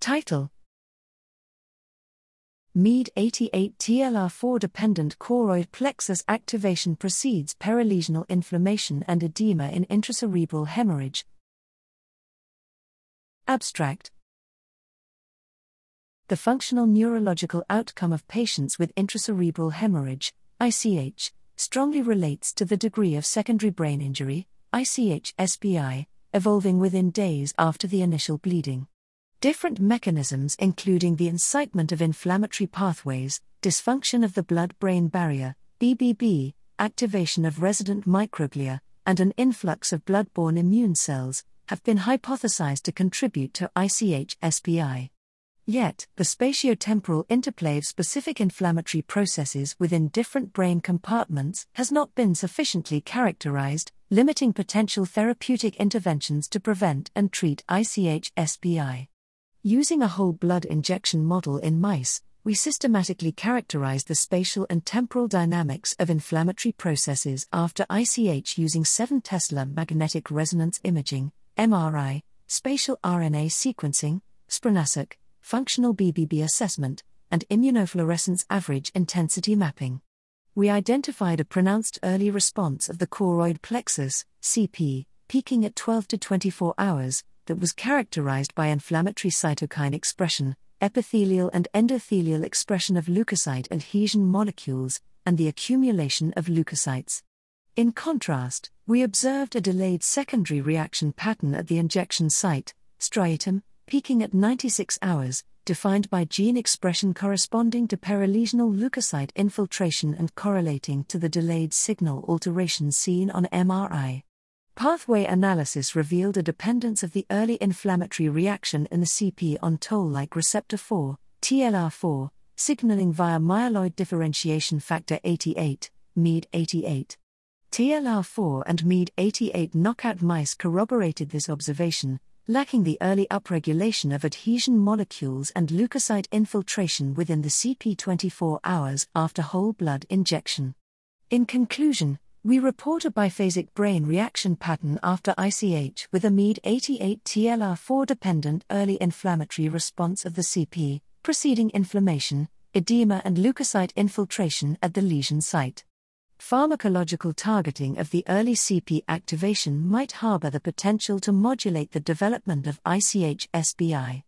Title MyD 88 TLR4 dependent choroid plexus activation precedes perilesional inflammation and edema in intracerebral hemorrhage. Abstract The functional neurological outcome of patients with intracerebral hemorrhage, ICH, strongly relates to the degree of secondary brain injury, ICH SBI, evolving within days after the initial bleeding. Different mechanisms, including the incitement of inflammatory pathways, dysfunction of the blood brain barrier, BBB, activation of resident microglia, and an influx of blood-borne immune cells, have been hypothesized to contribute to ICH SBI. Yet, the spatiotemporal interplay of specific inflammatory processes within different brain compartments has not been sufficiently characterized, limiting potential therapeutic interventions to prevent and treat ICH SBI. Using a whole blood injection model in mice, we systematically characterized the spatial and temporal dynamics of inflammatory processes after ICH using 7 Tesla magnetic resonance imaging, MRI, spatial RNA sequencing, spRNAseq, functional BBB assessment, and immunofluorescence average intensity mapping. We identified a pronounced early response of the choroid plexus, CP, peaking at 12 to 24 hours, that was characterized by inflammatory cytokine expression, epithelial and endothelial expression of leukocyte adhesion molecules, and the accumulation of leukocytes. In contrast, we observed a delayed secondary reaction pattern at the injection site, striatum, peaking at 96 hours, defined by gene expression corresponding to perilesional leukocyte infiltration and correlating to the delayed signal alteration seen on MRI. Pathway analysis revealed a dependence of the early inflammatory reaction in the CP on toll like receptor 4, TLR4, signaling via myeloid differentiation factor 88, MyD88. TLR4 and MyD88 knockout mice corroborated this observation, lacking the early upregulation of adhesion molecules and leukocyte infiltration within the CP 24 hours after whole blood injection. In conclusion, we report a biphasic brain reaction pattern after ICH with a MyD 88 TLR4 dependent early inflammatory response of the CP, preceding inflammation, edema, and leukocyte infiltration at the lesion site. Pharmacological targeting of the early CP activation might harbor the potential to modulate the development of ICH SBI.